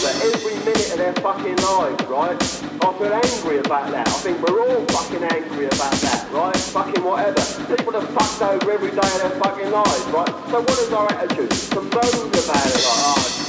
over every minute of their fucking lives, right? I feel angry about that. I think we're all fucking angry about that, right? Fucking whatever. People are fucked over every day of their fucking lives, right? So what is our attitude? To moan about it like, oh,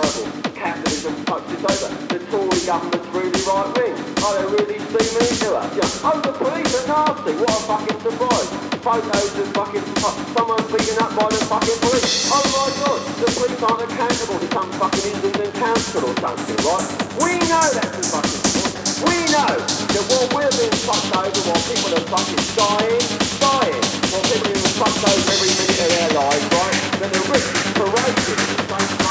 terrible. Capitalism fucked us over. The Tory government's really right wing. Oh, they really see me to us. Yeah. Oh, the police are nasty. What a fucking surprise. Photos of fucking someone beaten up by the fucking police. Oh my god, the police aren't accountable to some fucking Islington council or something, right? We know that's the fucking we know that while we're being fucked over, while people are fucking dying, dying, while people are being fucked over every minute of their lives, right? That the risk is same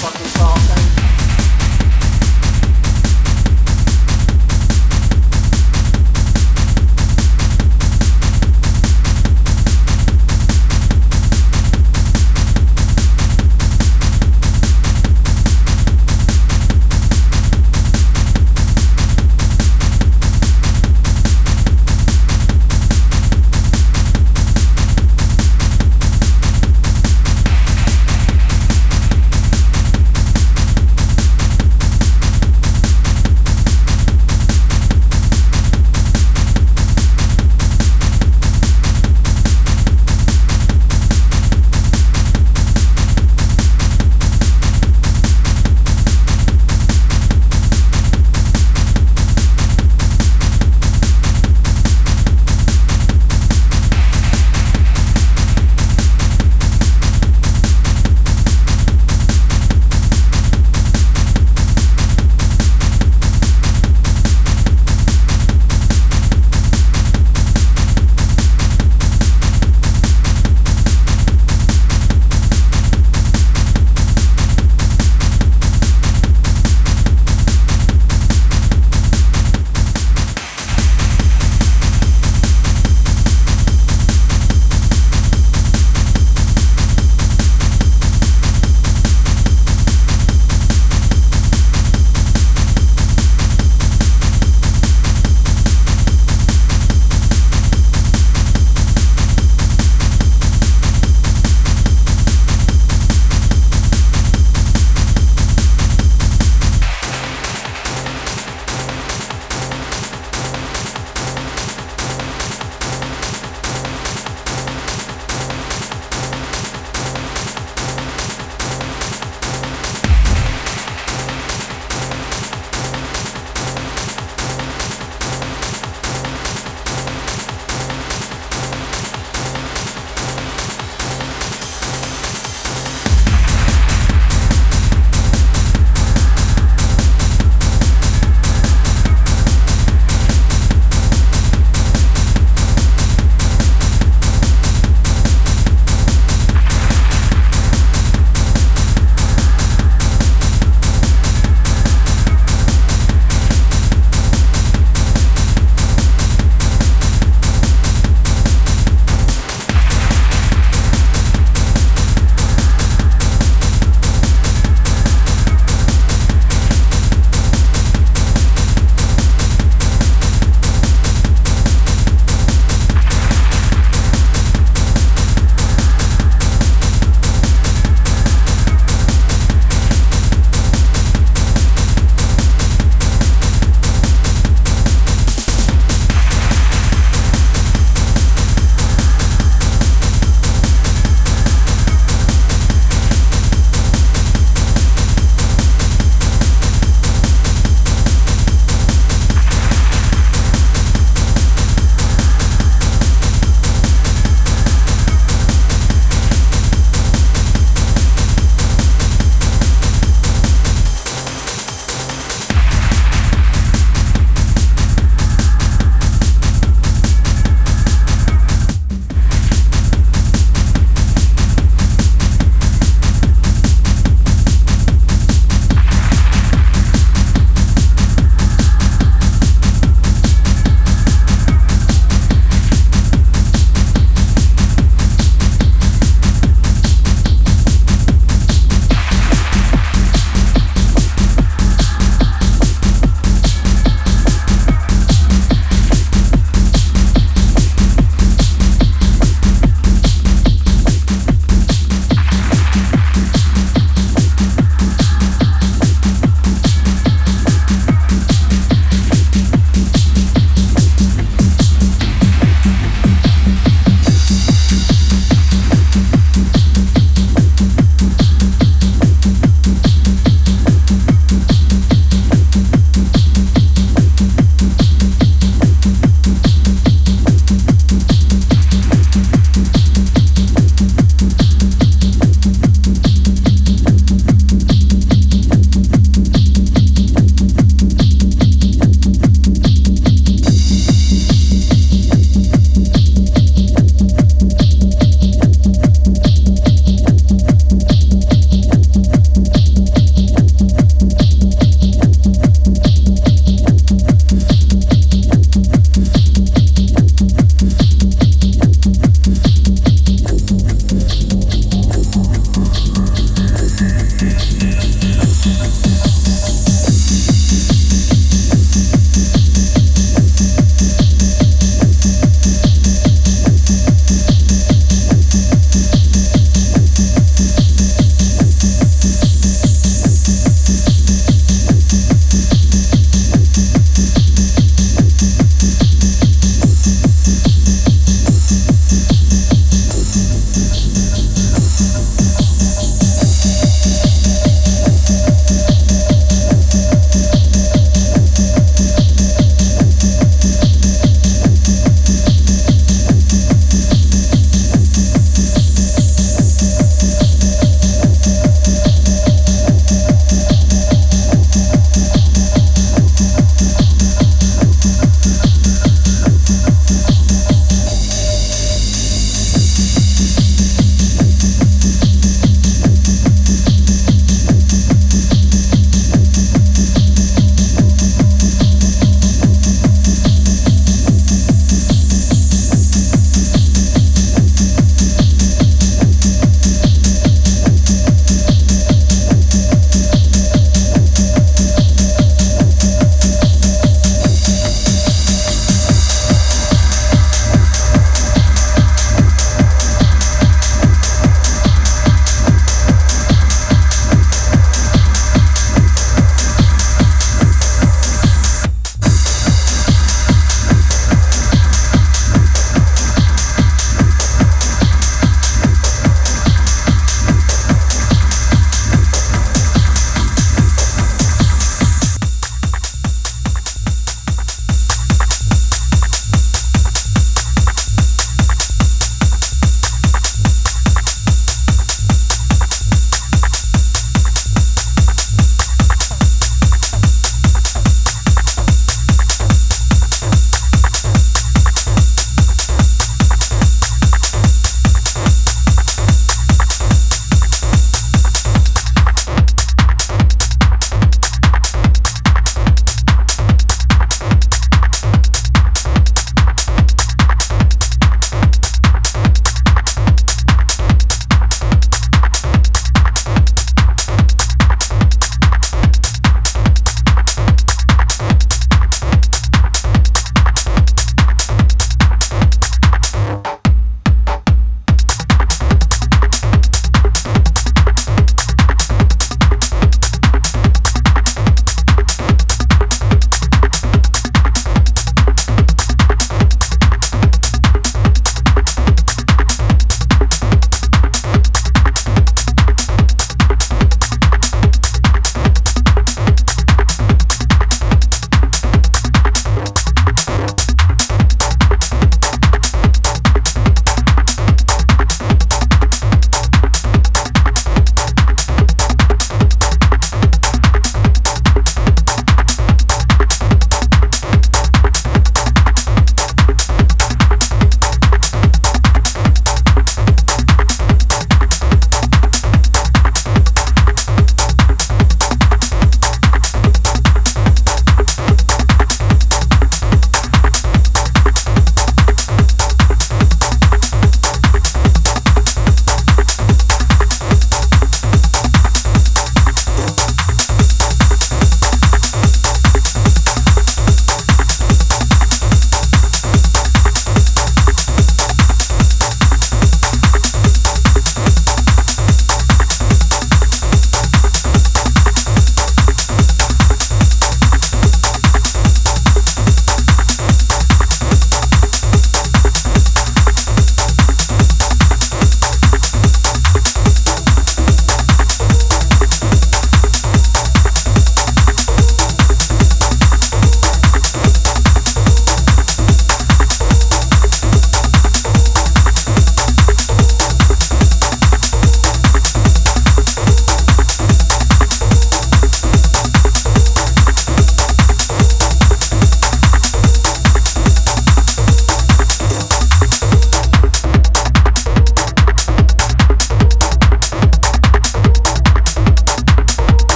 fucking hands,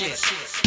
right?